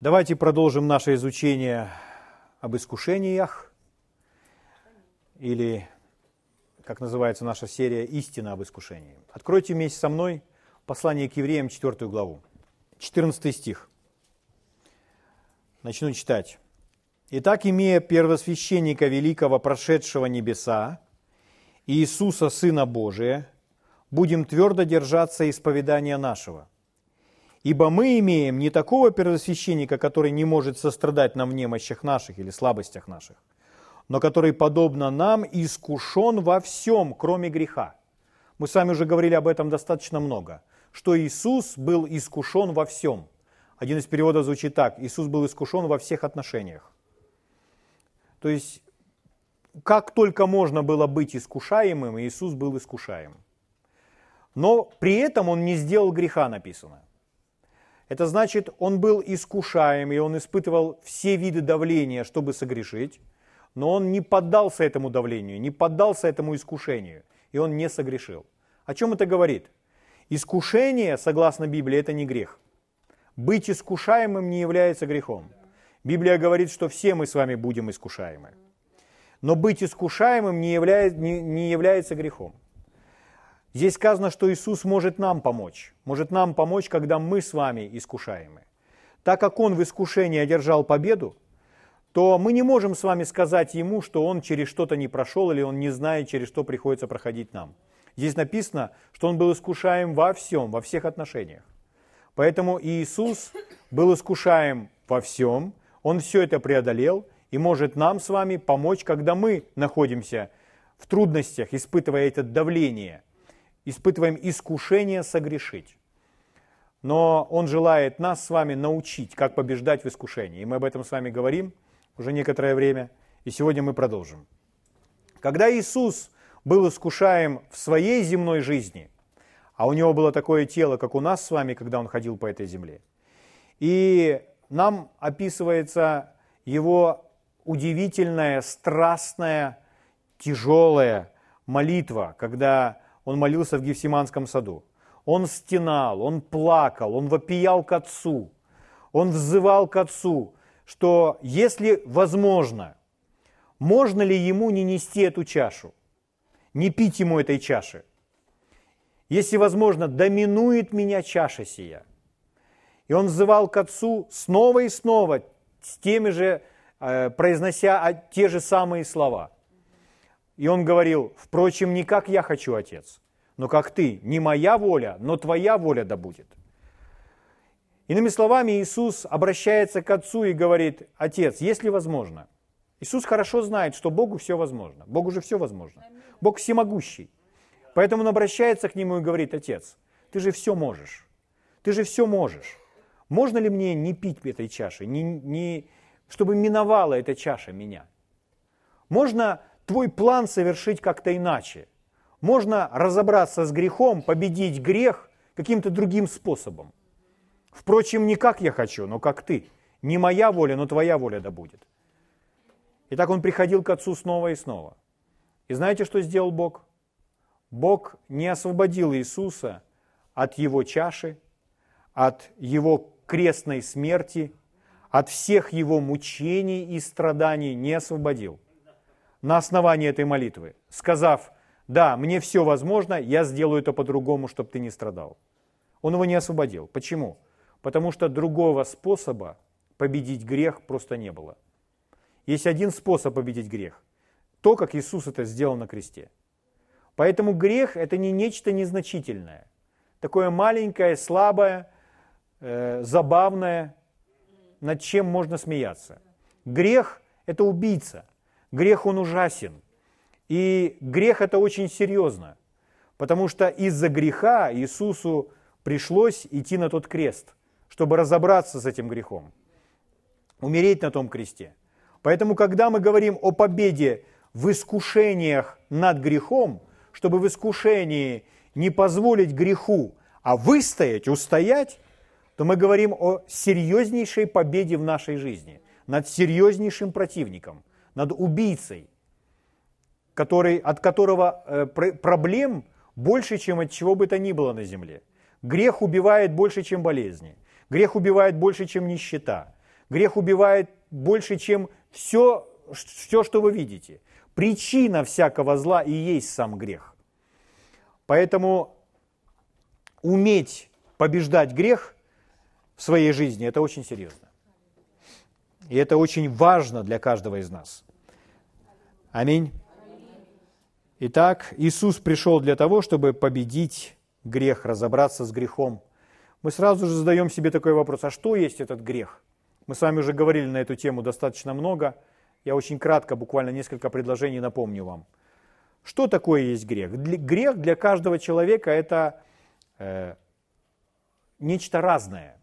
Давайте продолжим наше изучение об искушениях, или, как называется наша серия, «Истина об искушении». Откройте вместе со мной послание к евреям, 4 главу, 14 стих. Начну читать. «Итак, имея первосвященника великого, прошедшего небеса, Иисуса, Сына Божия, будем твердо держаться исповедания нашего – Ибо мы имеем не такого первосвященника, который не может сострадать нам в немощах наших или слабостях наших, но который, подобно нам, искушен во всем, кроме греха. Мы с вами уже говорили об этом достаточно много, что Иисус был искушен во всем. Один из переводов звучит так, Иисус был искушен во всех отношениях. То есть, как только можно было быть искушаемым, Иисус был искушаем. Но при этом он не сделал греха, написано. Это значит, он был искушаем, и он испытывал все виды давления, чтобы согрешить, но он не поддался этому давлению, не поддался этому искушению, и он не согрешил. О чем это говорит? Искушение, согласно Библии, это не грех. Быть искушаемым не является грехом. Библия говорит, что все мы с вами будем искушаемы. Но быть искушаемым не является, не, не является грехом. Здесь сказано, что Иисус может нам помочь. Может нам помочь, когда мы с вами искушаемы. Так как Он в искушении одержал победу, то мы не можем с вами сказать Ему, что Он через что-то не прошел или Он не знает, через что приходится проходить нам. Здесь написано, что Он был искушаем во всем, во всех отношениях. Поэтому Иисус был искушаем во всем, Он все это преодолел и может нам с вами помочь, когда мы находимся в трудностях, испытывая это давление – испытываем искушение согрешить. Но Он желает нас с вами научить, как побеждать в искушении. И мы об этом с вами говорим уже некоторое время, и сегодня мы продолжим. Когда Иисус был искушаем в своей земной жизни, а у него было такое тело, как у нас с вами, когда он ходил по этой земле, и нам описывается его удивительная, страстная, тяжелая молитва, когда он молился в Гефсиманском саду. Он стенал, он плакал, он вопиял к Отцу. Он взывал к Отцу, что если возможно, можно ли ему не нести эту чашу, не пить ему этой чаши. Если возможно, доминует меня чаша сия. И он взывал к Отцу снова и снова, с теми же, э, произнося те же самые слова – и он говорил, впрочем, не как я хочу, Отец, но как ты. Не моя воля, но твоя воля да будет. Иными словами, Иисус обращается к Отцу и говорит, Отец, если возможно. Иисус хорошо знает, что Богу все возможно. Богу же все возможно. Бог всемогущий. Поэтому он обращается к Нему и говорит, Отец, ты же все можешь. Ты же все можешь. Можно ли мне не пить этой чаши, не, не, чтобы миновала эта чаша меня? Можно твой план совершить как-то иначе. Можно разобраться с грехом, победить грех каким-то другим способом. Впрочем, не как я хочу, но как ты. Не моя воля, но твоя воля да будет. И так он приходил к Отцу снова и снова. И знаете, что сделал Бог? Бог не освободил Иисуса от его чаши, от его крестной смерти, от всех его мучений и страданий не освободил – на основании этой молитвы, сказав, да, мне все возможно, я сделаю это по-другому, чтобы ты не страдал. Он его не освободил. Почему? Потому что другого способа победить грех просто не было. Есть один способ победить грех. То, как Иисус это сделал на кресте. Поэтому грех – это не нечто незначительное. Такое маленькое, слабое, э, забавное, над чем можно смеяться. Грех – это убийца – Грех, он ужасен. И грех это очень серьезно, потому что из-за греха Иисусу пришлось идти на тот крест, чтобы разобраться с этим грехом, умереть на том кресте. Поэтому, когда мы говорим о победе в искушениях над грехом, чтобы в искушении не позволить греху, а выстоять, устоять, то мы говорим о серьезнейшей победе в нашей жизни над серьезнейшим противником над убийцей, который, от которого э, проблем больше, чем от чего бы то ни было на земле. Грех убивает больше, чем болезни. Грех убивает больше, чем нищета. Грех убивает больше, чем все, все, что вы видите. Причина всякого зла и есть сам грех. Поэтому уметь побеждать грех в своей жизни – это очень серьезно. И это очень важно для каждого из нас. Аминь. Итак, Иисус пришел для того, чтобы победить грех, разобраться с грехом. Мы сразу же задаем себе такой вопрос, а что есть этот грех? Мы с вами уже говорили на эту тему достаточно много. Я очень кратко, буквально несколько предложений напомню вам. Что такое есть грех? Грех для каждого человека – это э, нечто разное.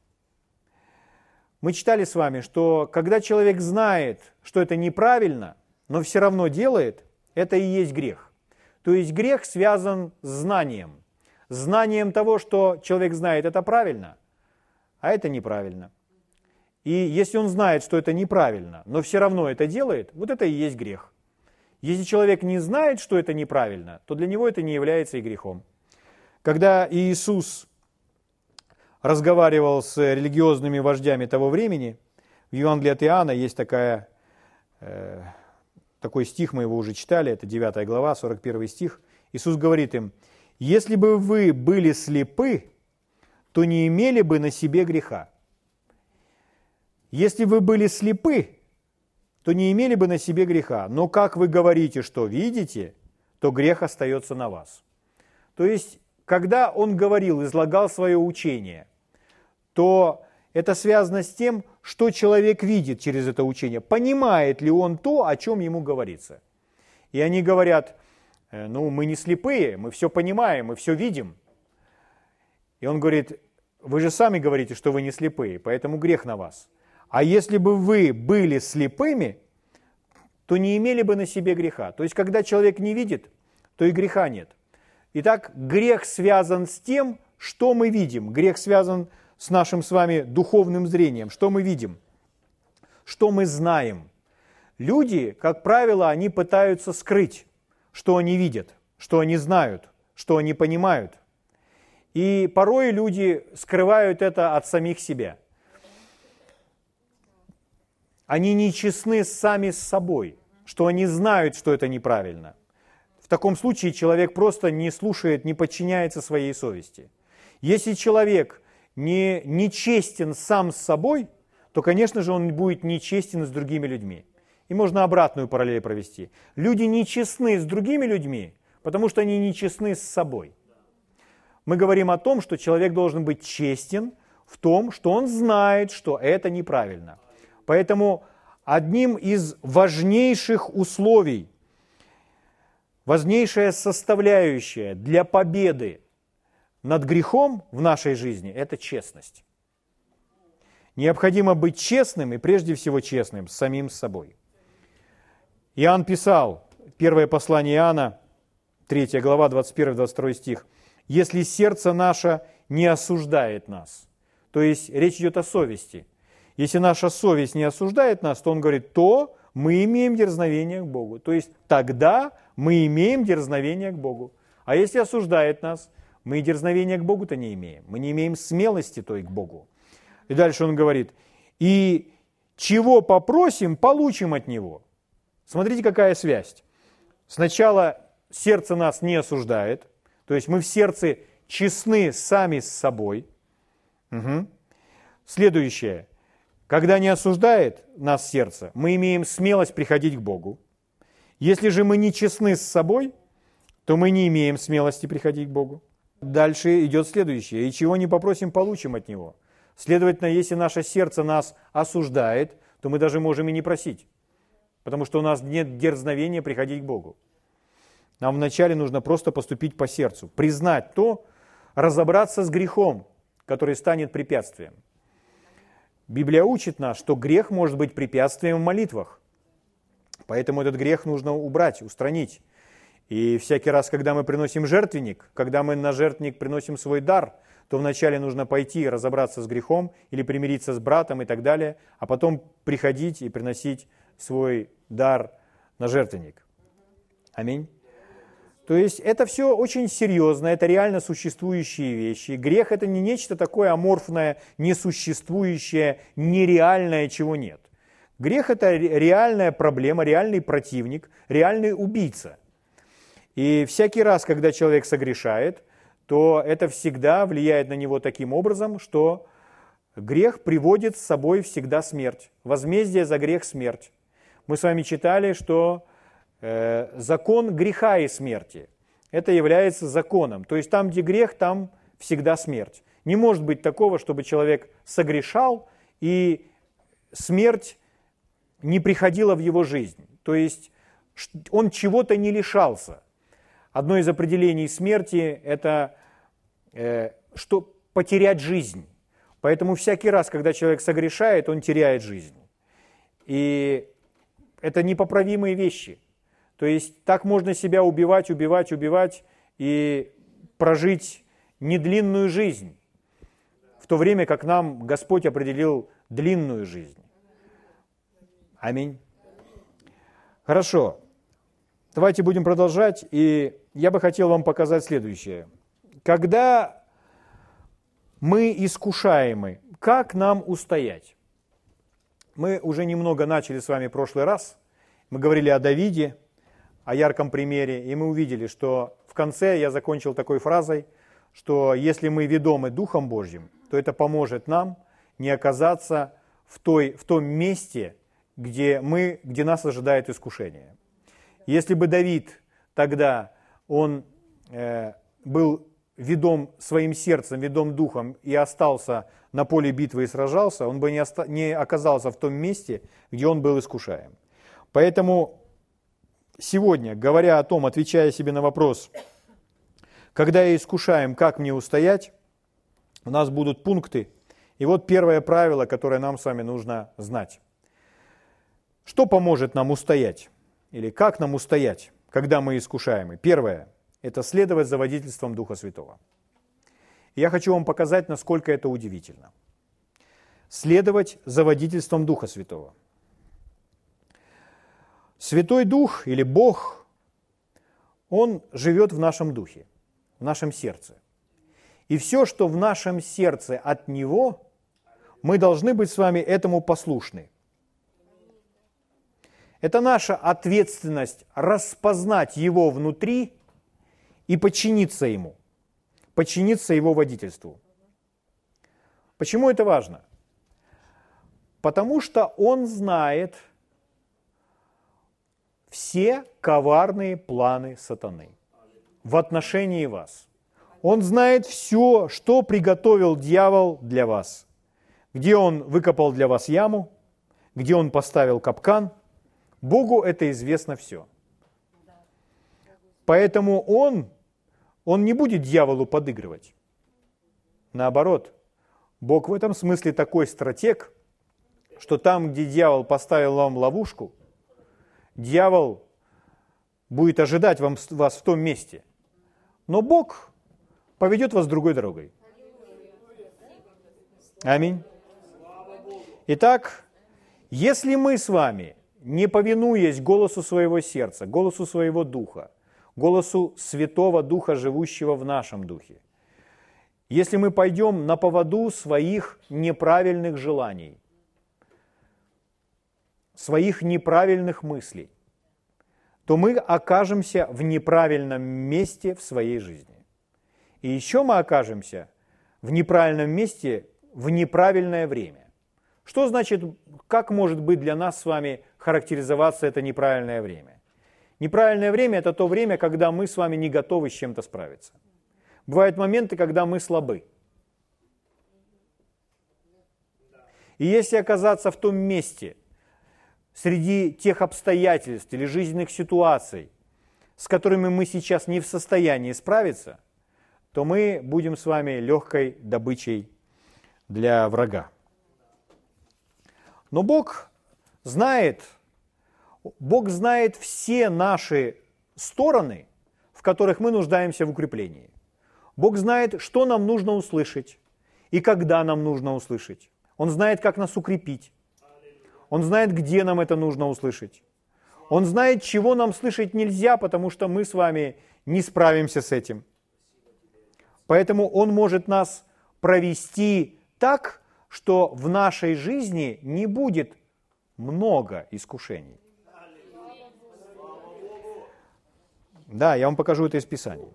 Мы читали с вами, что когда человек знает, что это неправильно, но все равно делает, это и есть грех. То есть грех связан с знанием. Знанием того, что человек знает, это правильно, а это неправильно. И если он знает, что это неправильно, но все равно это делает, вот это и есть грех. Если человек не знает, что это неправильно, то для него это не является и грехом. Когда Иисус разговаривал с религиозными вождями того времени, в Евангелии от Иоанна есть такая, э, такой стих, мы его уже читали, это 9 глава, 41 стих. Иисус говорит им, «Если бы вы были слепы, то не имели бы на себе греха. Если вы были слепы, то не имели бы на себе греха. Но как вы говорите, что видите, то грех остается на вас». То есть, когда он говорил, излагал свое учение – то это связано с тем, что человек видит через это учение. Понимает ли он то, о чем ему говорится. И они говорят, «Э, ну мы не слепые, мы все понимаем, мы все видим. И он говорит, вы же сами говорите, что вы не слепые, поэтому грех на вас. А если бы вы были слепыми, то не имели бы на себе греха. То есть, когда человек не видит, то и греха нет. Итак, грех связан с тем, что мы видим. Грех связан с с нашим с вами духовным зрением. Что мы видим? Что мы знаем? Люди, как правило, они пытаются скрыть, что они видят, что они знают, что они понимают. И порой люди скрывают это от самих себя. Они нечестны сами с собой, что они знают, что это неправильно. В таком случае человек просто не слушает, не подчиняется своей совести. Если человек не, нечестен сам с собой, то, конечно же, он будет нечестен с другими людьми. И можно обратную параллель провести. Люди нечестны с другими людьми, потому что они нечестны с собой. Мы говорим о том, что человек должен быть честен в том, что он знает, что это неправильно. Поэтому одним из важнейших условий, важнейшая составляющая для победы над грехом в нашей жизни – это честность. Необходимо быть честным и прежде всего честным с самим собой. Иоанн писал, первое послание Иоанна, 3 глава, 21-22 стих, «Если сердце наше не осуждает нас». То есть речь идет о совести. Если наша совесть не осуждает нас, то он говорит, то мы имеем дерзновение к Богу. То есть тогда мы имеем дерзновение к Богу. А если осуждает нас, мы и дерзновения к Богу-то не имеем. Мы не имеем смелости той к Богу. И дальше он говорит, и чего попросим, получим от Него. Смотрите, какая связь. Сначала сердце нас не осуждает, то есть мы в сердце честны сами с собой. Угу. Следующее. Когда не осуждает нас сердце, мы имеем смелость приходить к Богу. Если же мы не честны с собой, то мы не имеем смелости приходить к Богу. Дальше идет следующее. «И чего не попросим, получим от Него». Следовательно, если наше сердце нас осуждает, то мы даже можем и не просить, потому что у нас нет дерзновения приходить к Богу. Нам вначале нужно просто поступить по сердцу, признать то, разобраться с грехом, который станет препятствием. Библия учит нас, что грех может быть препятствием в молитвах. Поэтому этот грех нужно убрать, устранить. И всякий раз, когда мы приносим жертвенник, когда мы на жертвенник приносим свой дар, то вначале нужно пойти и разобраться с грехом или примириться с братом и так далее, а потом приходить и приносить свой дар на жертвенник. Аминь. То есть это все очень серьезно, это реально существующие вещи. Грех это не нечто такое аморфное, несуществующее, нереальное, чего нет. Грех это реальная проблема, реальный противник, реальный убийца. И всякий раз, когда человек согрешает, то это всегда влияет на него таким образом, что грех приводит с собой всегда смерть. Возмездие за грех – смерть. Мы с вами читали, что э, закон греха и смерти – это является законом. То есть там, где грех, там всегда смерть. Не может быть такого, чтобы человек согрешал, и смерть не приходила в его жизнь. То есть он чего-то не лишался. Одно из определений смерти – это э, что потерять жизнь. Поэтому всякий раз, когда человек согрешает, он теряет жизнь. И это непоправимые вещи. То есть так можно себя убивать, убивать, убивать и прожить недлинную жизнь, в то время как нам Господь определил длинную жизнь. Аминь. Хорошо. Давайте будем продолжать. И я бы хотел вам показать следующее. Когда мы искушаемы, как нам устоять? Мы уже немного начали с вами в прошлый раз. Мы говорили о Давиде, о ярком примере, и мы увидели, что в конце я закончил такой фразой, что если мы ведомы Духом Божьим, то это поможет нам не оказаться в, той, в том месте, где, мы, где нас ожидает искушение. Если бы Давид тогда, он э, был ведом своим сердцем, ведом духом и остался на поле битвы и сражался, он бы не, оста- не оказался в том месте, где он был искушаем. Поэтому сегодня, говоря о том, отвечая себе на вопрос, когда я искушаем, как мне устоять, у нас будут пункты. И вот первое правило, которое нам с вами нужно знать. Что поможет нам устоять? Или как нам устоять, когда мы искушаемы? Первое – это следовать за водительством Духа Святого. Я хочу вам показать, насколько это удивительно. Следовать за водительством Духа Святого. Святой Дух или Бог, Он живет в нашем духе, в нашем сердце. И все, что в нашем сердце от Него, мы должны быть с вами этому послушны. Это наша ответственность распознать его внутри и подчиниться ему, подчиниться его водительству. Почему это важно? Потому что он знает все коварные планы сатаны в отношении вас. Он знает все, что приготовил дьявол для вас. Где он выкопал для вас яму, где он поставил капкан – Богу это известно все. Поэтому он, он не будет дьяволу подыгрывать. Наоборот, Бог в этом смысле такой стратег, что там, где дьявол поставил вам ловушку, дьявол будет ожидать вам, вас в том месте. Но Бог поведет вас другой дорогой. Аминь. Итак, если мы с вами не повинуясь голосу своего сердца, голосу своего духа, голосу Святого Духа, живущего в нашем духе. Если мы пойдем на поводу своих неправильных желаний, своих неправильных мыслей, то мы окажемся в неправильном месте в своей жизни. И еще мы окажемся в неправильном месте в неправильное время. Что значит, как может быть для нас с вами характеризоваться это неправильное время. Неправильное время – это то время, когда мы с вами не готовы с чем-то справиться. Бывают моменты, когда мы слабы. И если оказаться в том месте, среди тех обстоятельств или жизненных ситуаций, с которыми мы сейчас не в состоянии справиться, то мы будем с вами легкой добычей для врага. Но Бог знает, Бог знает все наши стороны, в которых мы нуждаемся в укреплении. Бог знает, что нам нужно услышать и когда нам нужно услышать. Он знает, как нас укрепить. Он знает, где нам это нужно услышать. Он знает, чего нам слышать нельзя, потому что мы с вами не справимся с этим. Поэтому Он может нас провести так, что в нашей жизни не будет много искушений. Да, я вам покажу это из Писания.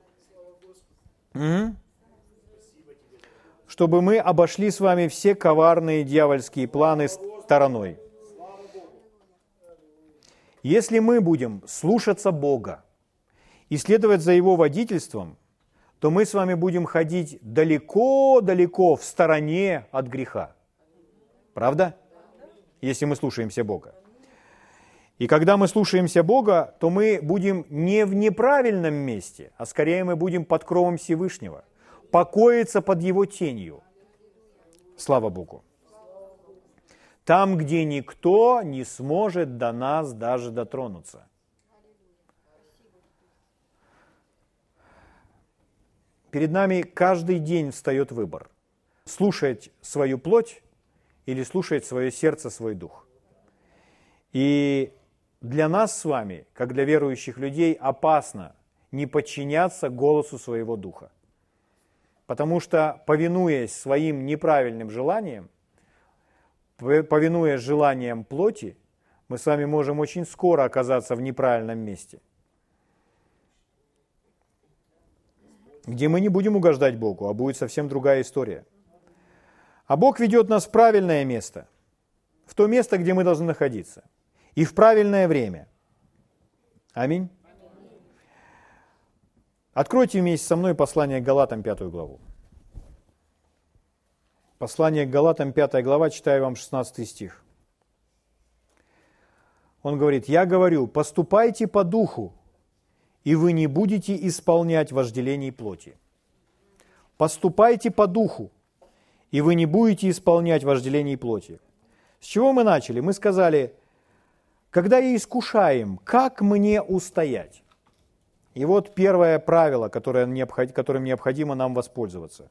Угу. Чтобы мы обошли с вами все коварные дьявольские планы стороной. Если мы будем слушаться Бога и следовать за Его водительством, то мы с вами будем ходить далеко-далеко в стороне от греха. Правда? Если мы слушаемся Бога. И когда мы слушаемся Бога, то мы будем не в неправильном месте, а скорее мы будем под кровом Всевышнего, покоиться под Его тенью. Слава Богу. Там, где никто не сможет до нас даже дотронуться. Перед нами каждый день встает выбор. Слушать свою плоть или слушать свое сердце, свой дух. И для нас с вами, как для верующих людей, опасно не подчиняться голосу своего духа. Потому что, повинуясь своим неправильным желаниям, повинуясь желаниям плоти, мы с вами можем очень скоро оказаться в неправильном месте, где мы не будем угождать Богу, а будет совсем другая история. А Бог ведет нас в правильное место, в то место, где мы должны находиться – и в правильное время. Аминь. Откройте вместе со мной послание к Галатам, пятую главу. Послание к Галатам, пятая глава, читаю вам 16 стих. Он говорит, «Я говорю, поступайте по духу, и вы не будете исполнять вожделений плоти. Поступайте по духу, и вы не будете исполнять вожделений плоти». С чего мы начали? Мы сказали, когда и искушаем, как мне устоять? И вот первое правило, которое которым необходимо нам воспользоваться.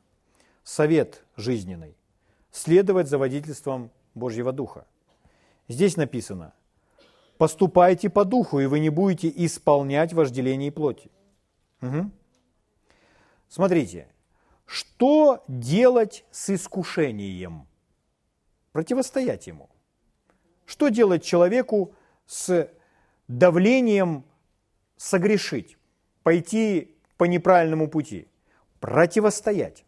Совет жизненный. Следовать за водительством Божьего Духа. Здесь написано, поступайте по духу, и вы не будете исполнять вожделение плоти. Угу. Смотрите, что делать с искушением? Противостоять ему. Что делать человеку, с давлением согрешить, пойти по неправильному пути, противостоять.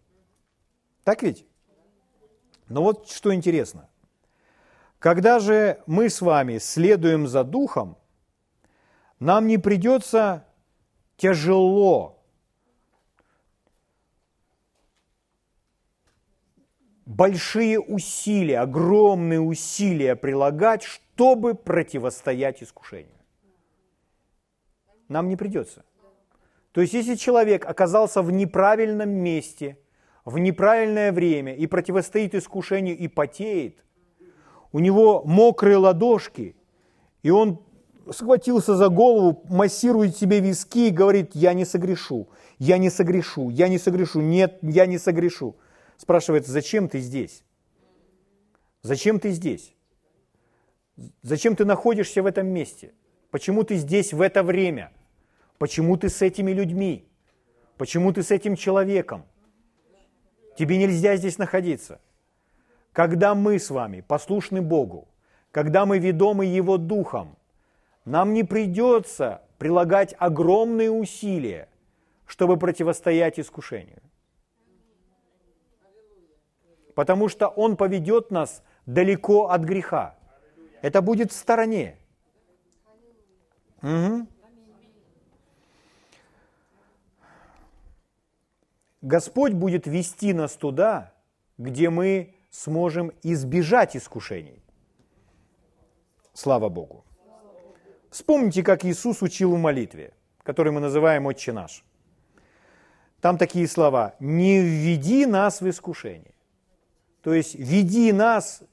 Так ведь? Но вот что интересно. Когда же мы с вами следуем за Духом, нам не придется тяжело большие усилия, огромные усилия прилагать, чтобы противостоять искушению. Нам не придется. То есть, если человек оказался в неправильном месте, в неправильное время и противостоит искушению и потеет, у него мокрые ладошки, и он схватился за голову, массирует себе виски и говорит, я не согрешу, я не согрешу, я не согрешу, нет, я не согрешу. Спрашивается, зачем ты здесь? Зачем ты здесь? Зачем ты находишься в этом месте? Почему ты здесь в это время? Почему ты с этими людьми? Почему ты с этим человеком? Тебе нельзя здесь находиться. Когда мы с вами послушны Богу, когда мы ведомы Его Духом, нам не придется прилагать огромные усилия, чтобы противостоять искушению. Потому что Он поведет нас далеко от греха. Это будет в стороне. Угу. Господь будет вести нас туда, где мы сможем избежать искушений. Слава Богу. Вспомните, как Иисус учил в молитве, который мы называем «Отче наш». Там такие слова «Не введи нас в искушение». То есть веди нас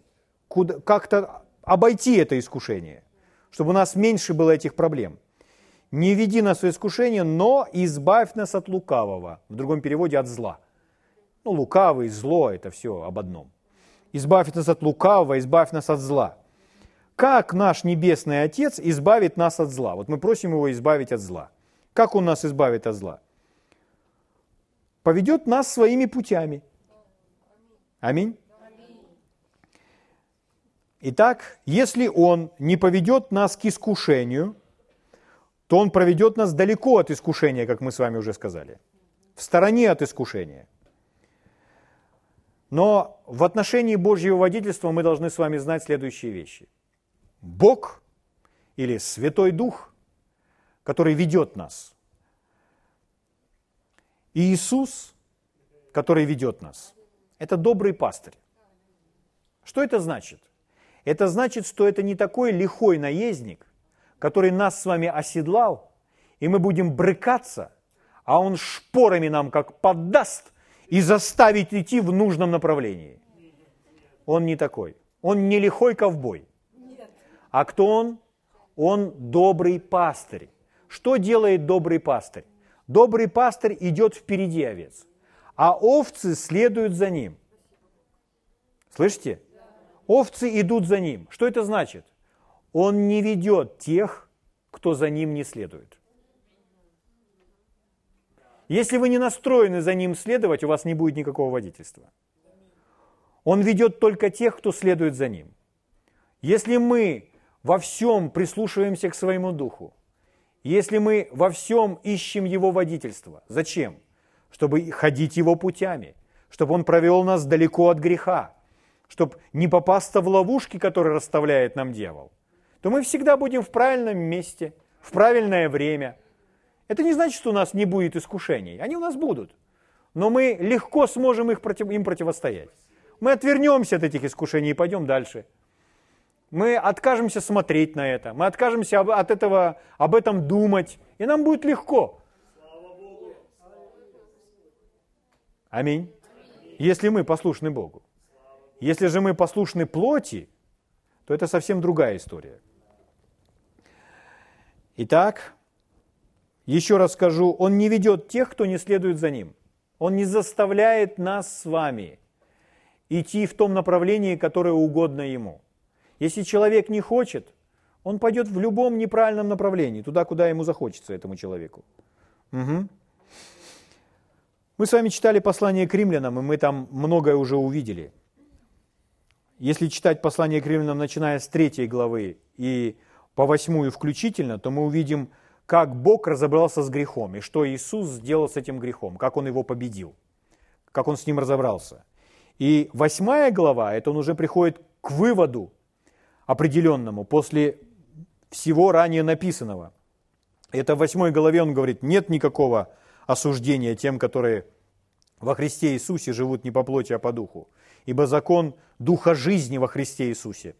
как-то обойти это искушение, чтобы у нас меньше было этих проблем. Не веди нас в искушение, но избавь нас от лукавого. В другом переводе от зла. Ну, лукавый, зло – это все об одном. Избавь нас от лукавого, избавь нас от зла. как наш Небесный Отец избавит нас от зла? Вот мы просим Его избавить от зла. Как Он нас избавит от зла? Поведет нас своими путями. Аминь. Итак, если Он не поведет нас к искушению, то Он проведет нас далеко от искушения, как мы с вами уже сказали, в стороне от искушения. Но в отношении Божьего водительства мы должны с вами знать следующие вещи. Бог или Святой Дух, который ведет нас, и Иисус, который ведет нас, это добрый пастырь. Что это значит? Это значит, что это не такой лихой наездник, который нас с вами оседлал, и мы будем брыкаться, а он шпорами нам как поддаст и заставит идти в нужном направлении. Он не такой. Он не лихой ковбой. А кто он? Он добрый пастырь. Что делает добрый пастырь? Добрый пастырь идет впереди овец, а овцы следуют за ним. Слышите? Овцы идут за ним. Что это значит? Он не ведет тех, кто за ним не следует. Если вы не настроены за ним следовать, у вас не будет никакого водительства. Он ведет только тех, кто следует за ним. Если мы во всем прислушиваемся к своему духу, если мы во всем ищем Его водительство, зачем? Чтобы ходить Его путями, чтобы Он провел нас далеко от греха, чтобы не попасться в ловушки, которые расставляет нам дьявол, то мы всегда будем в правильном месте, в правильное время. Это не значит, что у нас не будет искушений. Они у нас будут. Но мы легко сможем их против, им противостоять. Мы отвернемся от этих искушений и пойдем дальше – мы откажемся смотреть на это, мы откажемся от этого, об этом думать, и нам будет легко. Аминь. Если мы послушны Богу. Если же мы послушны плоти, то это совсем другая история. Итак, еще раз скажу, Он не ведет тех, кто не следует за Ним. Он не заставляет нас с вами идти в том направлении, которое угодно Ему. Если человек не хочет, он пойдет в любом неправильном направлении, туда, куда ему захочется, этому человеку. Угу. Мы с вами читали послание к римлянам, и мы там многое уже увидели. Если читать послание к римлянам, начиная с третьей главы и по восьмую включительно, то мы увидим, как Бог разобрался с грехом, и что Иисус сделал с этим грехом, как Он его победил, как Он с ним разобрался. И восьмая глава, это он уже приходит к выводу, определенному, после всего ранее написанного. Это в восьмой главе он говорит, нет никакого осуждения тем, которые во Христе Иисусе живут не по плоти, а по духу. Ибо закон духа жизни во Христе Иисусе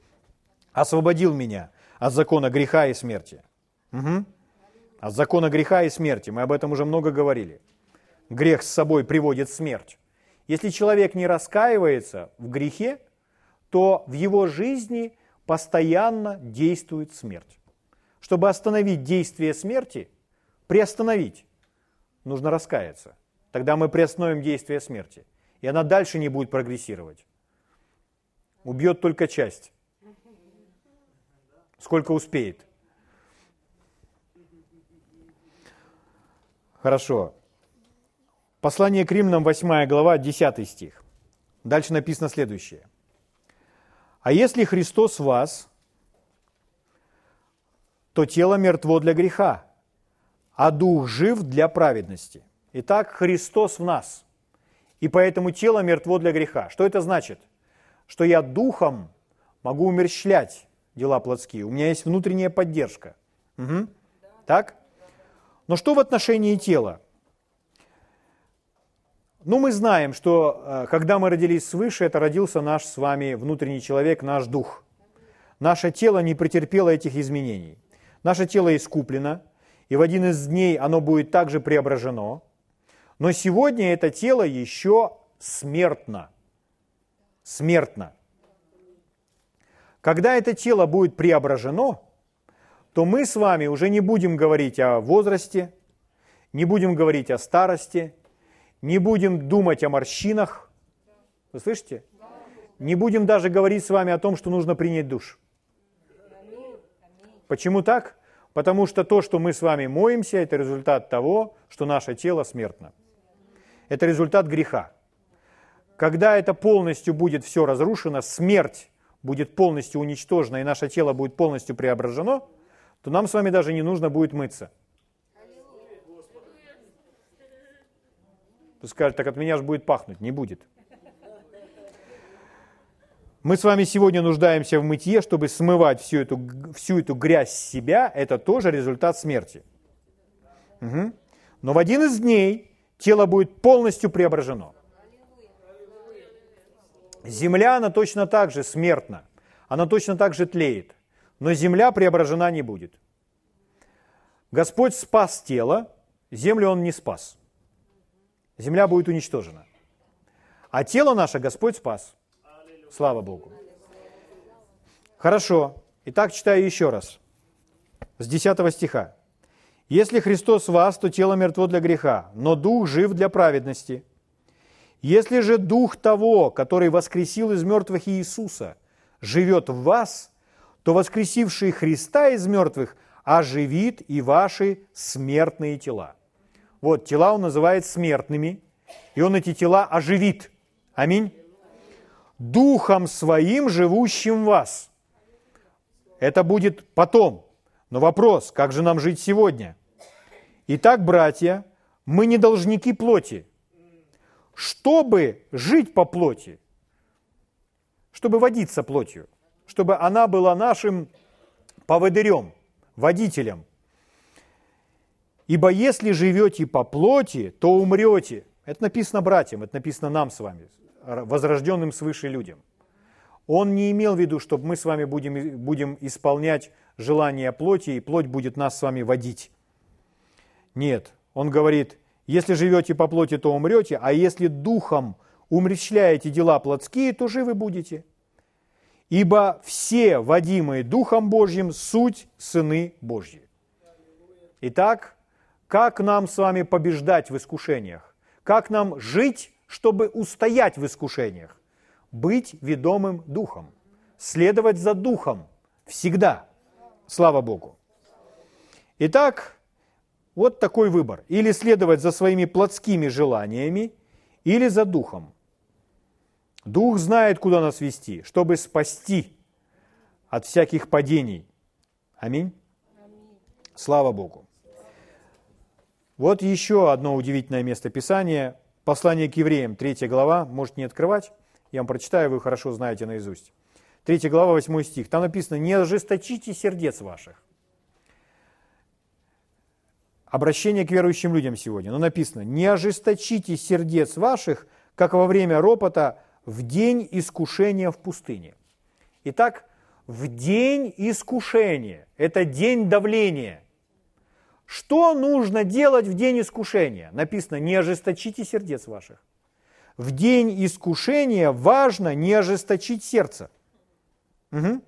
освободил меня от закона греха и смерти. Угу. От закона греха и смерти. Мы об этом уже много говорили. Грех с собой приводит смерть. Если человек не раскаивается в грехе, то в его жизни постоянно действует смерть. Чтобы остановить действие смерти, приостановить, нужно раскаяться. Тогда мы приостановим действие смерти, и она дальше не будет прогрессировать. Убьет только часть. Сколько успеет. Хорошо. Послание к Римлянам, 8 глава, 10 стих. Дальше написано следующее. А если Христос вас, то тело мертво для греха, а дух жив для праведности. Итак, Христос в нас, и поэтому тело мертво для греха. Что это значит? Что я духом могу умерщвлять дела плотские. У меня есть внутренняя поддержка. Угу. Так? Но что в отношении тела? Ну, мы знаем, что э, когда мы родились свыше, это родился наш с вами внутренний человек, наш дух. Наше тело не претерпело этих изменений. Наше тело искуплено, и в один из дней оно будет также преображено. Но сегодня это тело еще смертно. Смертно. Когда это тело будет преображено, то мы с вами уже не будем говорить о возрасте, не будем говорить о старости – не будем думать о морщинах. Вы слышите? Не будем даже говорить с вами о том, что нужно принять душ. Почему так? Потому что то, что мы с вами моемся, это результат того, что наше тело смертно. Это результат греха. Когда это полностью будет все разрушено, смерть будет полностью уничтожена и наше тело будет полностью преображено, то нам с вами даже не нужно будет мыться. Ты скажешь, так от меня же будет пахнуть. Не будет. Мы с вами сегодня нуждаемся в мытье, чтобы смывать всю эту, всю эту грязь с себя. Это тоже результат смерти. Угу. Но в один из дней тело будет полностью преображено. Земля, она точно так же смертна. Она точно так же тлеет. Но земля преображена не будет. Господь спас тело, землю Он не спас. Земля будет уничтожена. А тело наше Господь спас. Слава Богу. Хорошо. Итак, читаю еще раз. С 10 стиха. «Если Христос вас, то тело мертво для греха, но дух жив для праведности. Если же дух того, который воскресил из мертвых Иисуса, живет в вас, то воскресивший Христа из мертвых оживит и ваши смертные тела». Вот, тела он называет смертными, и он эти тела оживит. Аминь. Духом своим, живущим в вас. Это будет потом. Но вопрос, как же нам жить сегодня? Итак, братья, мы не должники плоти. Чтобы жить по плоти, чтобы водиться плотью, чтобы она была нашим поводырем, водителем, Ибо если живете по плоти, то умрете. Это написано братьям, это написано нам с вами, возрожденным свыше людям. Он не имел в виду, чтобы мы с вами будем, будем исполнять желания плоти, и плоть будет нас с вами водить. Нет, он говорит, если живете по плоти, то умрете, а если духом умречляете дела плотские, то живы будете. Ибо все, водимые Духом Божьим, суть сыны Божьи. Итак, как нам с вами побеждать в искушениях? Как нам жить, чтобы устоять в искушениях? Быть ведомым духом. Следовать за духом. Всегда. Слава Богу. Итак, вот такой выбор. Или следовать за своими плотскими желаниями, или за духом. Дух знает, куда нас вести, чтобы спасти от всяких падений. Аминь. Слава Богу. Вот еще одно удивительное место Писания. Послание к евреям, 3 глава, можете не открывать, я вам прочитаю, вы хорошо знаете наизусть. 3 глава, 8 стих. Там написано, не ожесточите сердец ваших. Обращение к верующим людям сегодня. Но написано, не ожесточите сердец ваших, как во время ропота в день искушения в пустыне. Итак, в день искушения, это день давления – что нужно делать в день искушения? Написано, не ожесточите сердец ваших. В день искушения важно не ожесточить сердце. Угу.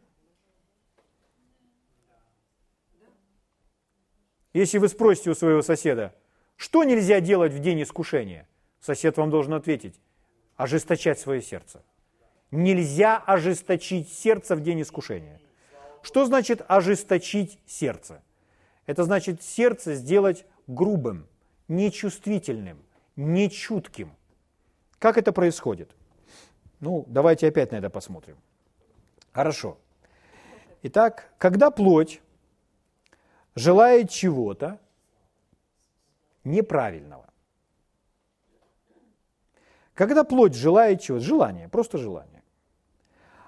Если вы спросите у своего соседа, что нельзя делать в день искушения, сосед вам должен ответить, ожесточать свое сердце. Нельзя ожесточить сердце в день искушения. Что значит ожесточить сердце? Это значит сердце сделать грубым, нечувствительным, нечутким. Как это происходит? Ну, давайте опять на это посмотрим. Хорошо. Итак, когда плоть желает чего-то неправильного, когда плоть желает чего-то, желание, просто желание,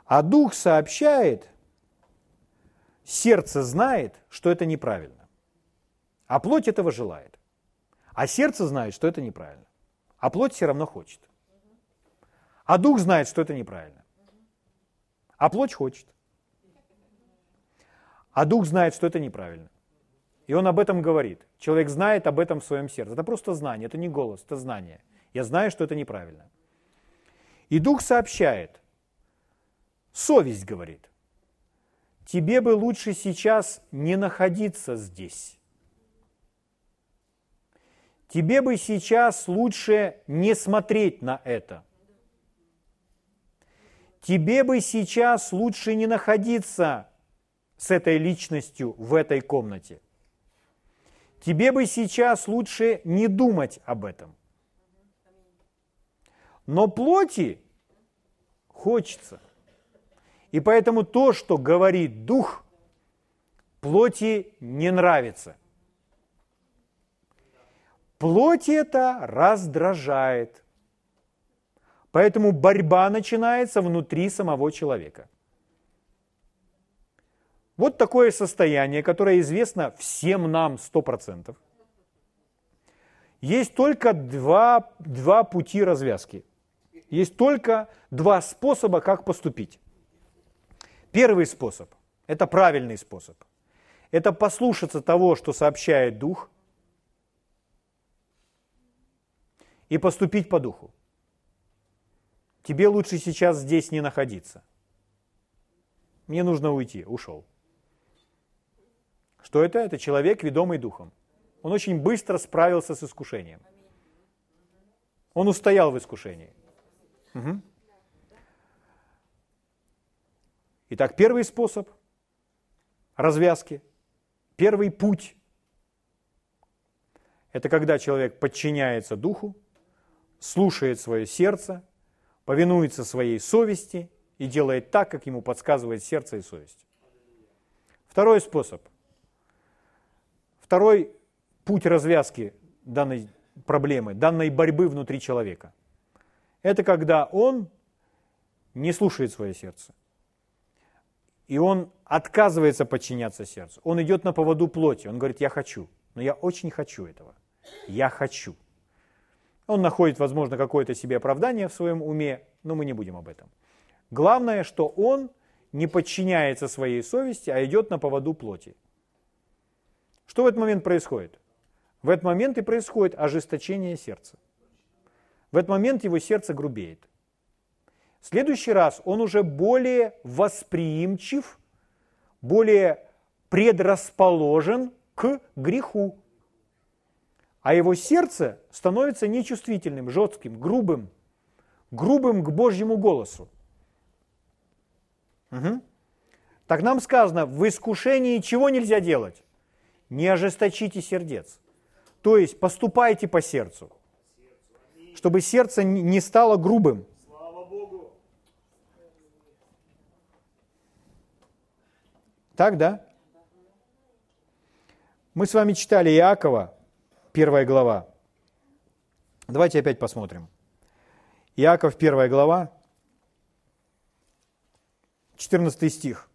а дух сообщает, сердце знает, что это неправильно. А плоть этого желает. А сердце знает, что это неправильно. А плоть все равно хочет. А дух знает, что это неправильно. А плоть хочет. А дух знает, что это неправильно. И он об этом говорит. Человек знает об этом в своем сердце. Это просто знание, это не голос, это знание. Я знаю, что это неправильно. И дух сообщает. Совесть говорит. Тебе бы лучше сейчас не находиться здесь. Тебе бы сейчас лучше не смотреть на это. Тебе бы сейчас лучше не находиться с этой личностью в этой комнате. Тебе бы сейчас лучше не думать об этом. Но плоти хочется. И поэтому то, что говорит дух, плоти не нравится. Плоти это раздражает. Поэтому борьба начинается внутри самого человека. Вот такое состояние, которое известно всем нам 100%. Есть только два, два пути развязки. Есть только два способа, как поступить. Первый способ – это правильный способ. Это послушаться того, что сообщает Дух, и поступить по Духу. Тебе лучше сейчас здесь не находиться. Мне нужно уйти. Ушел. Что это? Это человек, ведомый духом. Он очень быстро справился с искушением. Он устоял в искушении. Угу. Итак, первый способ развязки, первый путь – это когда человек подчиняется духу, слушает свое сердце, повинуется своей совести и делает так, как ему подсказывает сердце и совесть. Второй способ Второй путь развязки данной проблемы, данной борьбы внутри человека, это когда он не слушает свое сердце. И он отказывается подчиняться сердцу. Он идет на поводу плоти. Он говорит, я хочу, но я очень хочу этого. Я хочу. Он находит, возможно, какое-то себе оправдание в своем уме, но мы не будем об этом. Главное, что он не подчиняется своей совести, а идет на поводу плоти. Что в этот момент происходит? В этот момент и происходит ожесточение сердца. В этот момент его сердце грубеет. В следующий раз он уже более восприимчив, более предрасположен к греху. А его сердце становится нечувствительным, жестким, грубым, грубым к Божьему голосу. Угу. Так нам сказано, в искушении чего нельзя делать? не ожесточите сердец. То есть поступайте по сердцу, чтобы сердце не стало грубым. Так, да? Мы с вами читали Иакова, первая глава. Давайте опять посмотрим. Иаков, первая глава, 14 стих.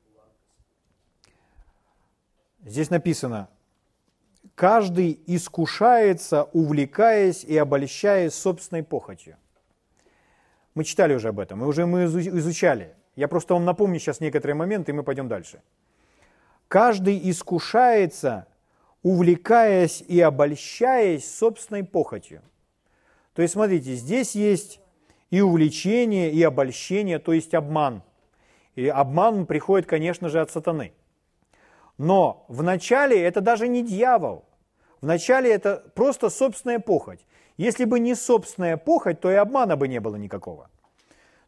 Здесь написано, Каждый искушается, увлекаясь и обольщаясь собственной похотью. Мы читали уже об этом, и уже мы изучали. Я просто вам напомню сейчас некоторые моменты, и мы пойдем дальше. Каждый искушается, увлекаясь и обольщаясь собственной похотью. То есть, смотрите, здесь есть и увлечение, и обольщение, то есть обман. И обман приходит, конечно же, от сатаны. Но вначале это даже не дьявол. Вначале это просто собственная похоть. Если бы не собственная похоть, то и обмана бы не было никакого.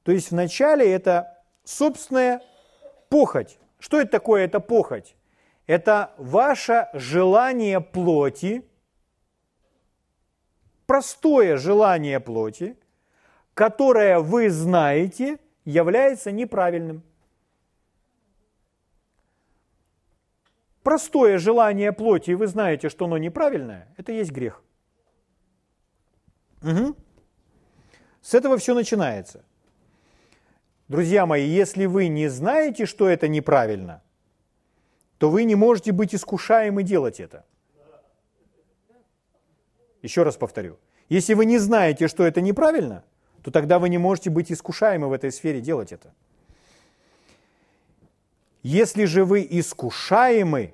То есть вначале это собственная похоть. Что это такое? Это похоть. Это ваше желание плоти, простое желание плоти, которое вы знаете, является неправильным. простое желание плоти, и вы знаете, что оно неправильное, это есть грех. Угу. С этого все начинается. Друзья мои, если вы не знаете, что это неправильно, то вы не можете быть искушаемы делать это. Еще раз повторю. Если вы не знаете, что это неправильно, то тогда вы не можете быть искушаемы в этой сфере делать это. Если же вы искушаемы,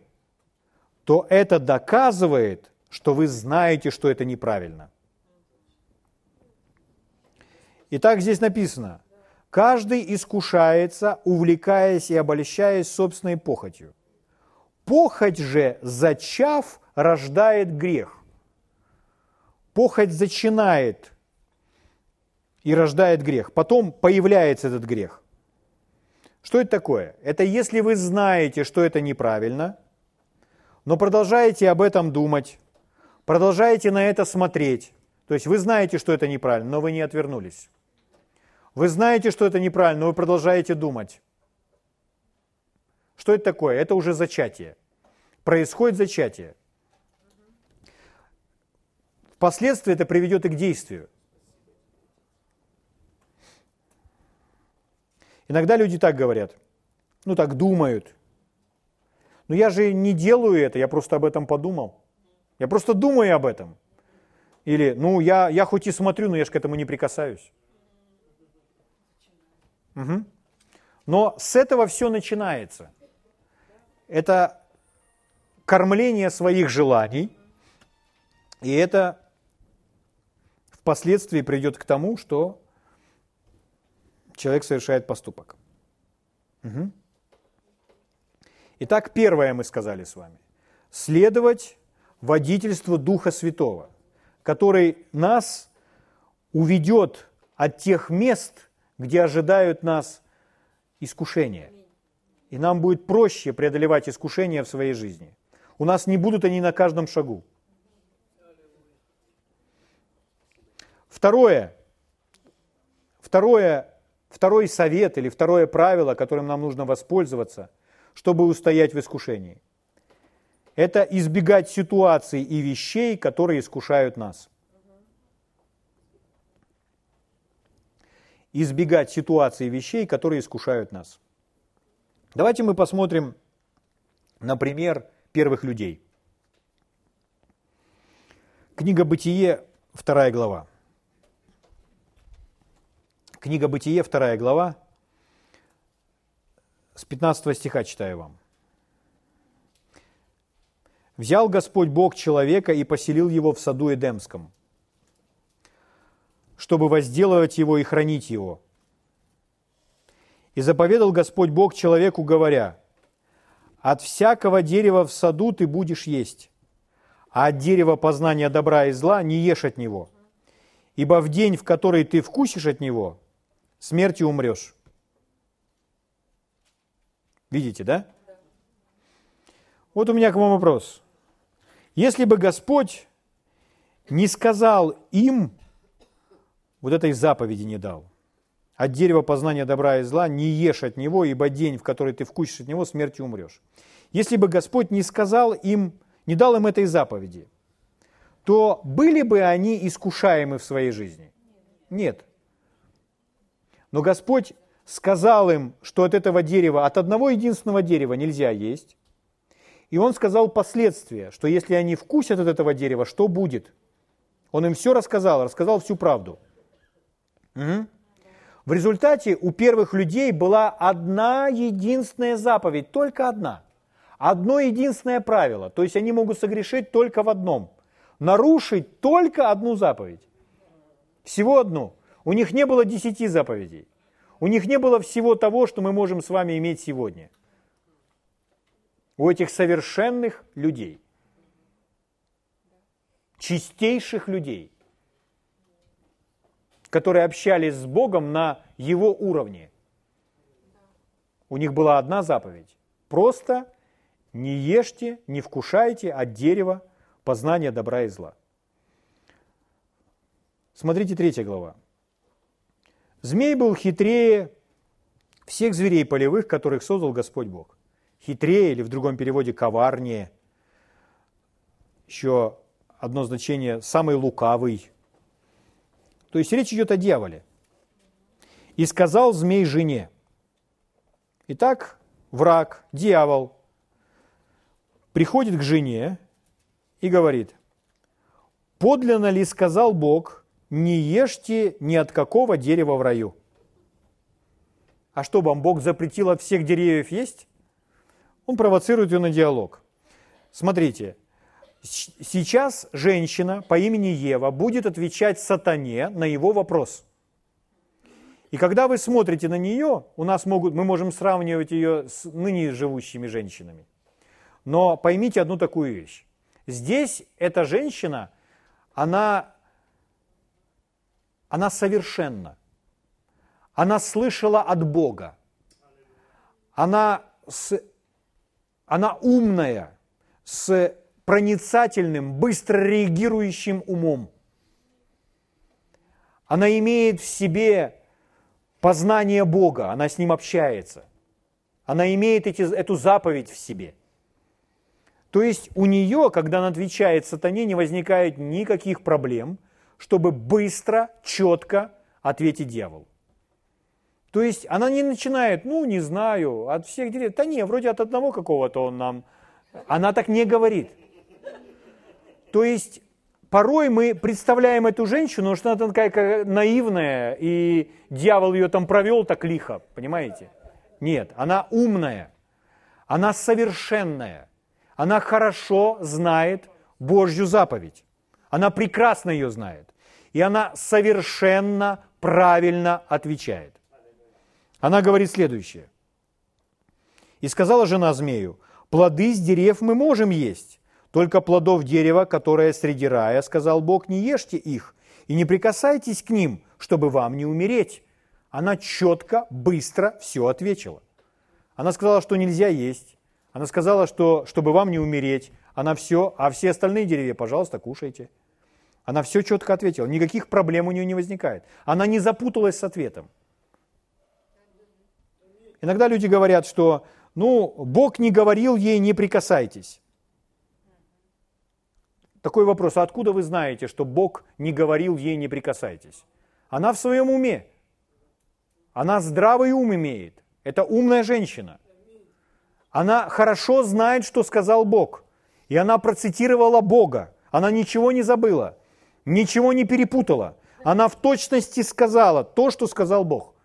то это доказывает, что вы знаете, что это неправильно. Итак, здесь написано, каждый искушается, увлекаясь и обольщаясь собственной похотью. Похоть же, зачав, рождает грех. Похоть зачинает и рождает грех. Потом появляется этот грех. Что это такое? Это если вы знаете, что это неправильно, но продолжаете об этом думать, продолжаете на это смотреть. То есть вы знаете, что это неправильно, но вы не отвернулись. Вы знаете, что это неправильно, но вы продолжаете думать. Что это такое? Это уже зачатие. Происходит зачатие. Впоследствии это приведет и к действию. Иногда люди так говорят, ну так думают. Но я же не делаю это, я просто об этом подумал. Я просто думаю об этом. Или, ну я, я хоть и смотрю, но я же к этому не прикасаюсь. Угу. Но с этого все начинается. Это кормление своих желаний, и это впоследствии приведет к тому, что человек совершает поступок. Угу. Итак, первое мы сказали с вами. Следовать водительству Духа Святого, который нас уведет от тех мест, где ожидают нас искушения. И нам будет проще преодолевать искушения в своей жизни. У нас не будут они на каждом шагу. Второе. Второе второй совет или второе правило, которым нам нужно воспользоваться, чтобы устоять в искушении. Это избегать ситуаций и вещей, которые искушают нас. Избегать ситуаций и вещей, которые искушают нас. Давайте мы посмотрим на пример первых людей. Книга «Бытие», вторая глава. Книга Бытие, вторая глава, с 15 стиха читаю вам. «Взял Господь Бог человека и поселил его в саду Эдемском, чтобы возделывать его и хранить его. И заповедал Господь Бог человеку, говоря, «От всякого дерева в саду ты будешь есть, а от дерева познания добра и зла не ешь от него, ибо в день, в который ты вкусишь от него, смертью умрешь. Видите, да? Вот у меня к вам вопрос. Если бы Господь не сказал им, вот этой заповеди не дал, от дерева познания добра и зла не ешь от него, ибо день, в который ты вкусишь от него, смертью умрешь. Если бы Господь не сказал им, не дал им этой заповеди, то были бы они искушаемы в своей жизни? Нет. Но Господь сказал им, что от этого дерева, от одного единственного дерева нельзя есть. И Он сказал последствия, что если они вкусят от этого дерева, что будет? Он им все рассказал, рассказал всю правду. Угу. В результате у первых людей была одна единственная заповедь, только одна. Одно единственное правило. То есть они могут согрешить только в одном. Нарушить только одну заповедь. Всего одну. У них не было десяти заповедей. У них не было всего того, что мы можем с вами иметь сегодня. У этих совершенных людей, чистейших людей, которые общались с Богом на Его уровне. У них была одна заповедь. Просто не ешьте, не вкушайте от дерева познания добра и зла. Смотрите третья глава. Змей был хитрее всех зверей полевых, которых создал Господь Бог. Хитрее или в другом переводе коварнее. Еще одно значение – самый лукавый. То есть речь идет о дьяволе. И сказал змей жене. Итак, враг, дьявол, приходит к жене и говорит, подлинно ли сказал Бог – не ешьте ни от какого дерева в раю. А что вам, Бог запретил от всех деревьев есть? Он провоцирует ее на диалог. Смотрите, сейчас женщина по имени Ева будет отвечать сатане на его вопрос. И когда вы смотрите на нее, у нас могут, мы можем сравнивать ее с ныне живущими женщинами. Но поймите одну такую вещь. Здесь эта женщина, она она совершенна. Она слышала от Бога. она, с, она умная, с проницательным, быстро реагирующим умом. Она имеет в себе познание Бога, она с Ним общается. Она имеет эти, эту заповедь в себе. То есть у нее, когда она отвечает сатане, не возникает никаких проблем, чтобы быстро, четко ответить дьяволу. То есть она не начинает, ну, не знаю, от всех деревьев. Да не, вроде от одного какого-то он нам. Она так не говорит. То есть порой мы представляем эту женщину, что она такая наивная, и дьявол ее там провел так лихо, понимаете? Нет, она умная, она совершенная, она хорошо знает Божью заповедь. Она прекрасно ее знает. И она совершенно правильно отвечает. Она говорит следующее. «И сказала жена змею, плоды с дерев мы можем есть, только плодов дерева, которое среди рая, сказал Бог, не ешьте их и не прикасайтесь к ним, чтобы вам не умереть. Она четко, быстро все ответила. Она сказала, что нельзя есть. Она сказала, что чтобы вам не умереть. Она все, а все остальные деревья, пожалуйста, кушайте. Она все четко ответила. Никаких проблем у нее не возникает. Она не запуталась с ответом. Иногда люди говорят, что ну, Бог не говорил ей, не прикасайтесь. Такой вопрос, а откуда вы знаете, что Бог не говорил ей не прикасайтесь? Она в своем уме. Она здравый ум имеет. Это умная женщина. Она хорошо знает, что сказал Бог. И она процитировала Бога. Она ничего не забыла, ничего не перепутала. Она в точности сказала то, что сказал Бог.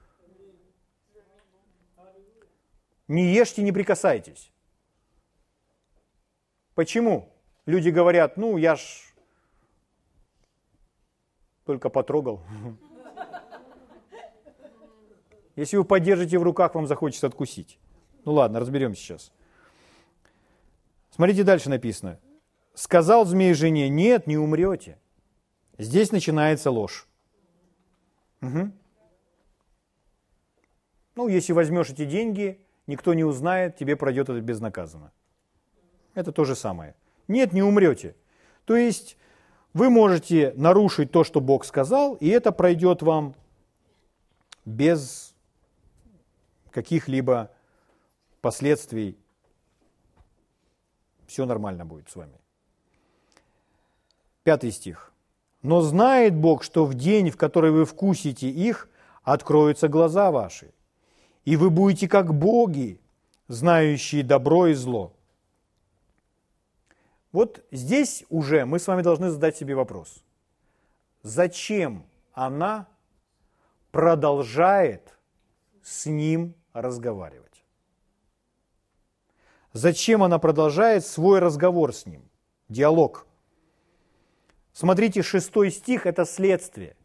Не ешьте, не прикасайтесь. Почему? Люди говорят, ну, я ж только потрогал. Если вы подержите в руках, вам захочется откусить. Ну ладно, разберемся сейчас. Смотрите, дальше написано. Сказал змей жене, нет, не умрете. Здесь начинается ложь. Угу. Ну, если возьмешь эти деньги, никто не узнает, тебе пройдет это безнаказанно. Это то же самое. Нет, не умрете. То есть вы можете нарушить то, что Бог сказал, и это пройдет вам без каких-либо последствий. Все нормально будет с вами. Пятый стих. «Но знает Бог, что в день, в который вы вкусите их, откроются глаза ваши, и вы будете как боги, знающие добро и зло». Вот здесь уже мы с вами должны задать себе вопрос. Зачем она продолжает с ним разговаривать? Зачем она продолжает свой разговор с ним? Диалог. Смотрите, шестой стих – это следствие.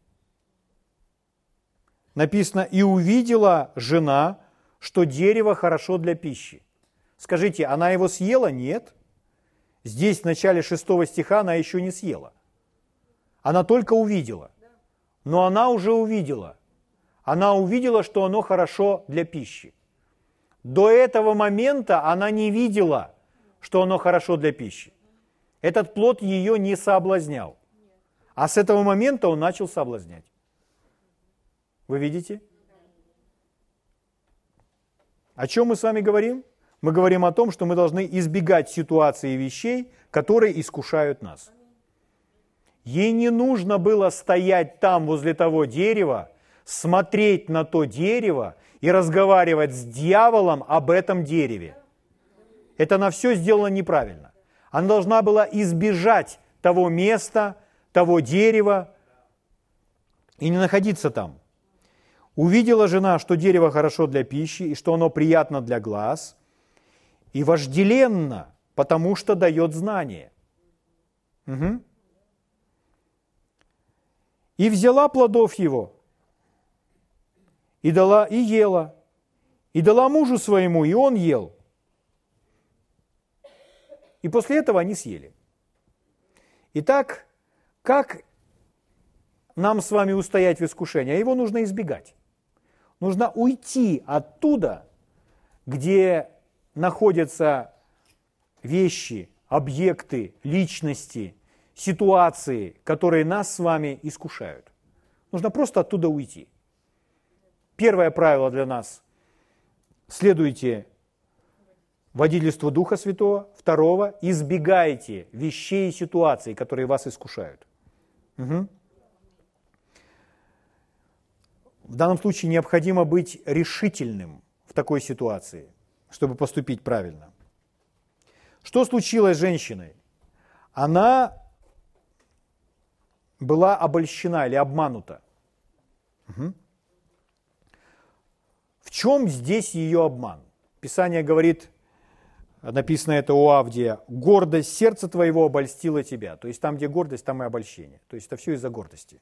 Написано, «И увидела жена, что дерево хорошо для пищи». Скажите, она его съела? Нет. Здесь в начале шестого стиха она еще не съела. Она только увидела. Но она уже увидела. Она увидела, что оно хорошо для пищи. До этого момента она не видела, что оно хорошо для пищи. Этот плод ее не соблазнял. А с этого момента он начал соблазнять. Вы видите? О чем мы с вами говорим? Мы говорим о том, что мы должны избегать ситуаций и вещей, которые искушают нас. Ей не нужно было стоять там возле того дерева, смотреть на то дерево и разговаривать с дьяволом об этом дереве. Это она все сделала неправильно. Она должна была избежать того места, того дерева и не находиться там. Увидела жена, что дерево хорошо для пищи и что оно приятно для глаз – и вожделенно, потому что дает знание. Угу. И взяла плодов его, и дала, и ела, и дала мужу своему, и он ел. И после этого они съели. Итак, как нам с вами устоять в искушении? А его нужно избегать. Нужно уйти оттуда, где находятся вещи, объекты, личности, ситуации, которые нас с вами искушают. Нужно просто оттуда уйти. Первое правило для нас – следуйте водительству Духа Святого. Второго – избегайте вещей и ситуаций, которые вас искушают. Угу. В данном случае необходимо быть решительным в такой ситуации, чтобы поступить правильно. Что случилось с женщиной? Она была обольщена или обманута. Угу. В чем здесь ее обман? Писание говорит, написано это у Авдия, гордость сердца твоего обольстила тебя. То есть там, где гордость, там и обольщение. То есть это все из-за гордости.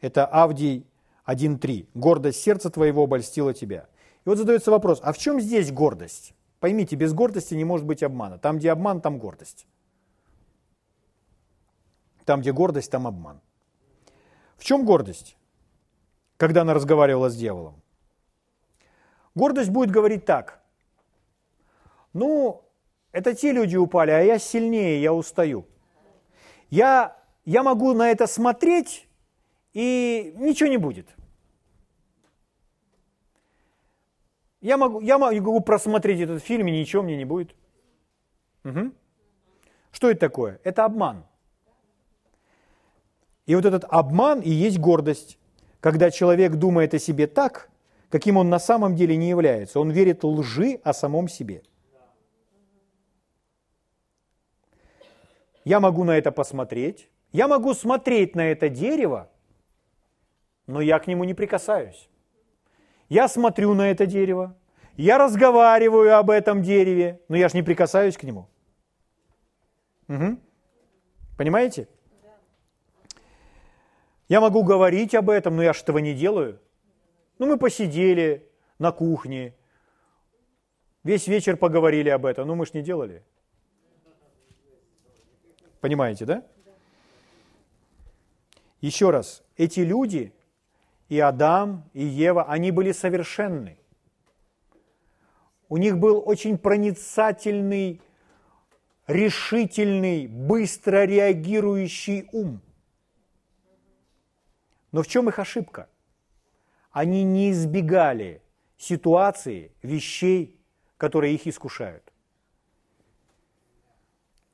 Это Авдий 1.3. Гордость сердца твоего обольстила тебя. И вот задается вопрос, а в чем здесь гордость? Поймите, без гордости не может быть обмана. Там, где обман, там гордость. Там, где гордость, там обман. В чем гордость, когда она разговаривала с дьяволом? Гордость будет говорить так. Ну, это те люди упали, а я сильнее, я устаю. Я, я могу на это смотреть, и ничего не будет. Я могу, я могу просмотреть этот фильм, и ничего мне не будет. Угу. Что это такое? Это обман. И вот этот обман и есть гордость. Когда человек думает о себе так, каким он на самом деле не является. Он верит лжи о самом себе. Я могу на это посмотреть. Я могу смотреть на это дерево, но я к нему не прикасаюсь. Я смотрю на это дерево, я разговариваю об этом дереве, но я же не прикасаюсь к нему. Угу. Понимаете? Я могу говорить об этом, но я же этого не делаю. Ну, мы посидели на кухне, весь вечер поговорили об этом, но мы же не делали. Понимаете, да? Еще раз, эти люди, и Адам, и Ева, они были совершенны. У них был очень проницательный, решительный, быстро реагирующий ум. Но в чем их ошибка? Они не избегали ситуации, вещей, которые их искушают.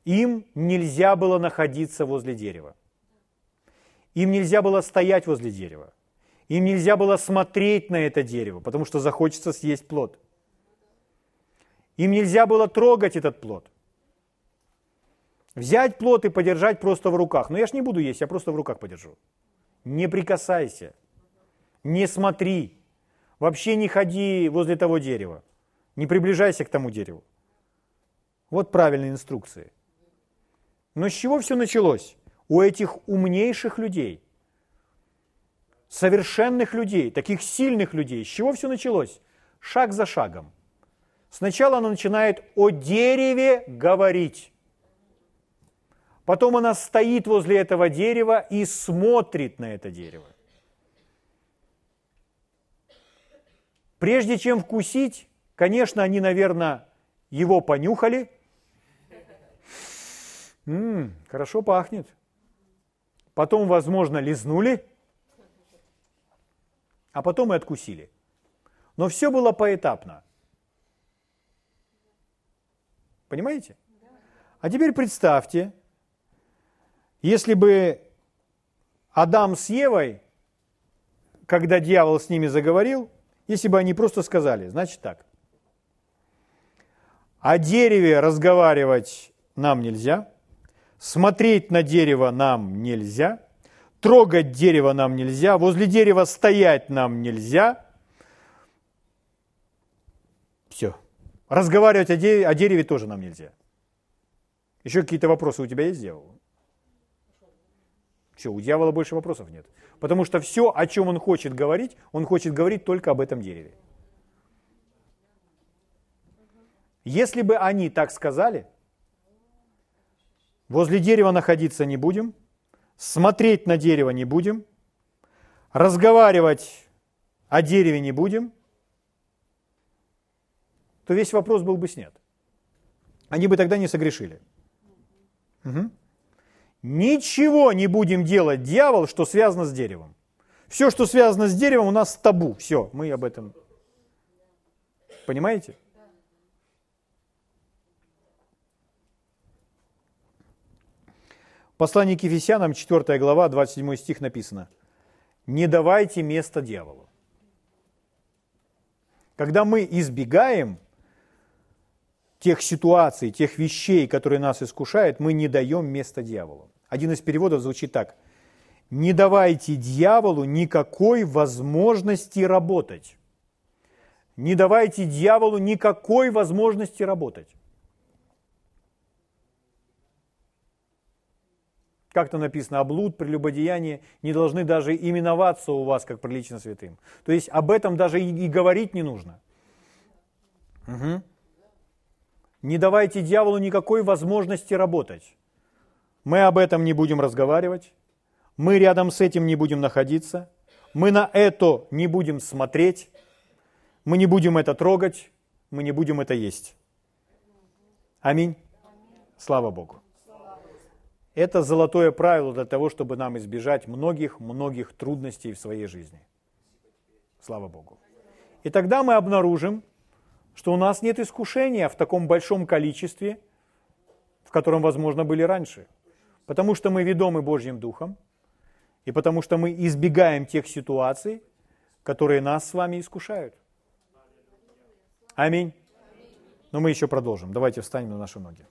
Им нельзя было находиться возле дерева. Им нельзя было стоять возле дерева. Им нельзя было смотреть на это дерево, потому что захочется съесть плод. Им нельзя было трогать этот плод. Взять плод и подержать просто в руках. Но я ж не буду есть, я просто в руках подержу. Не прикасайся, не смотри, вообще не ходи возле того дерева, не приближайся к тому дереву. Вот правильные инструкции. Но с чего все началось? У этих умнейших людей, совершенных людей, таких сильных людей. С чего все началось? Шаг за шагом. Сначала она начинает о дереве говорить. Потом она стоит возле этого дерева и смотрит на это дерево. Прежде чем вкусить, конечно, они, наверное, его понюхали. М-м, хорошо пахнет. Потом, возможно, лизнули, а потом и откусили. Но все было поэтапно. Понимаете? А теперь представьте, если бы Адам с Евой, когда дьявол с ними заговорил, если бы они просто сказали, значит так, о дереве разговаривать нам нельзя, смотреть на дерево нам нельзя, трогать дерево нам нельзя, возле дерева стоять нам нельзя. Все. Разговаривать о дереве, о дереве тоже нам нельзя. Еще какие-то вопросы у тебя есть, дьявол? Все, у дьявола больше вопросов нет. Потому что все, о чем он хочет говорить, он хочет говорить только об этом дереве. Если бы они так сказали, возле дерева находиться не будем, смотреть на дерево не будем, разговаривать о дереве не будем, то весь вопрос был бы снят. Они бы тогда не согрешили. Угу. Ничего не будем делать, дьявол, что связано с деревом. Все, что связано с деревом, у нас табу. Все, мы об этом. Понимаете? Послание к Ефесянам, 4 глава, 27 стих написано. «Не давайте место дьяволу». Когда мы избегаем тех ситуаций, тех вещей, которые нас искушают, мы не даем место дьяволу. Один из переводов звучит так. Не давайте дьяволу никакой возможности работать. Не давайте дьяволу никакой возможности работать. Как-то написано, облуд, прелюбодеяние не должны даже именоваться у вас как прилично святым. То есть об этом даже и, и говорить не нужно. Угу. Не давайте дьяволу никакой возможности работать. Мы об этом не будем разговаривать, мы рядом с этим не будем находиться, мы на это не будем смотреть, мы не будем это трогать, мы не будем это есть. Аминь. Слава Богу. Это золотое правило для того, чтобы нам избежать многих-многих трудностей в своей жизни. Слава Богу. И тогда мы обнаружим, что у нас нет искушения в таком большом количестве, в котором, возможно, были раньше. Потому что мы ведомы Божьим Духом, и потому что мы избегаем тех ситуаций, которые нас с вами искушают. Аминь. Но мы еще продолжим. Давайте встанем на наши ноги.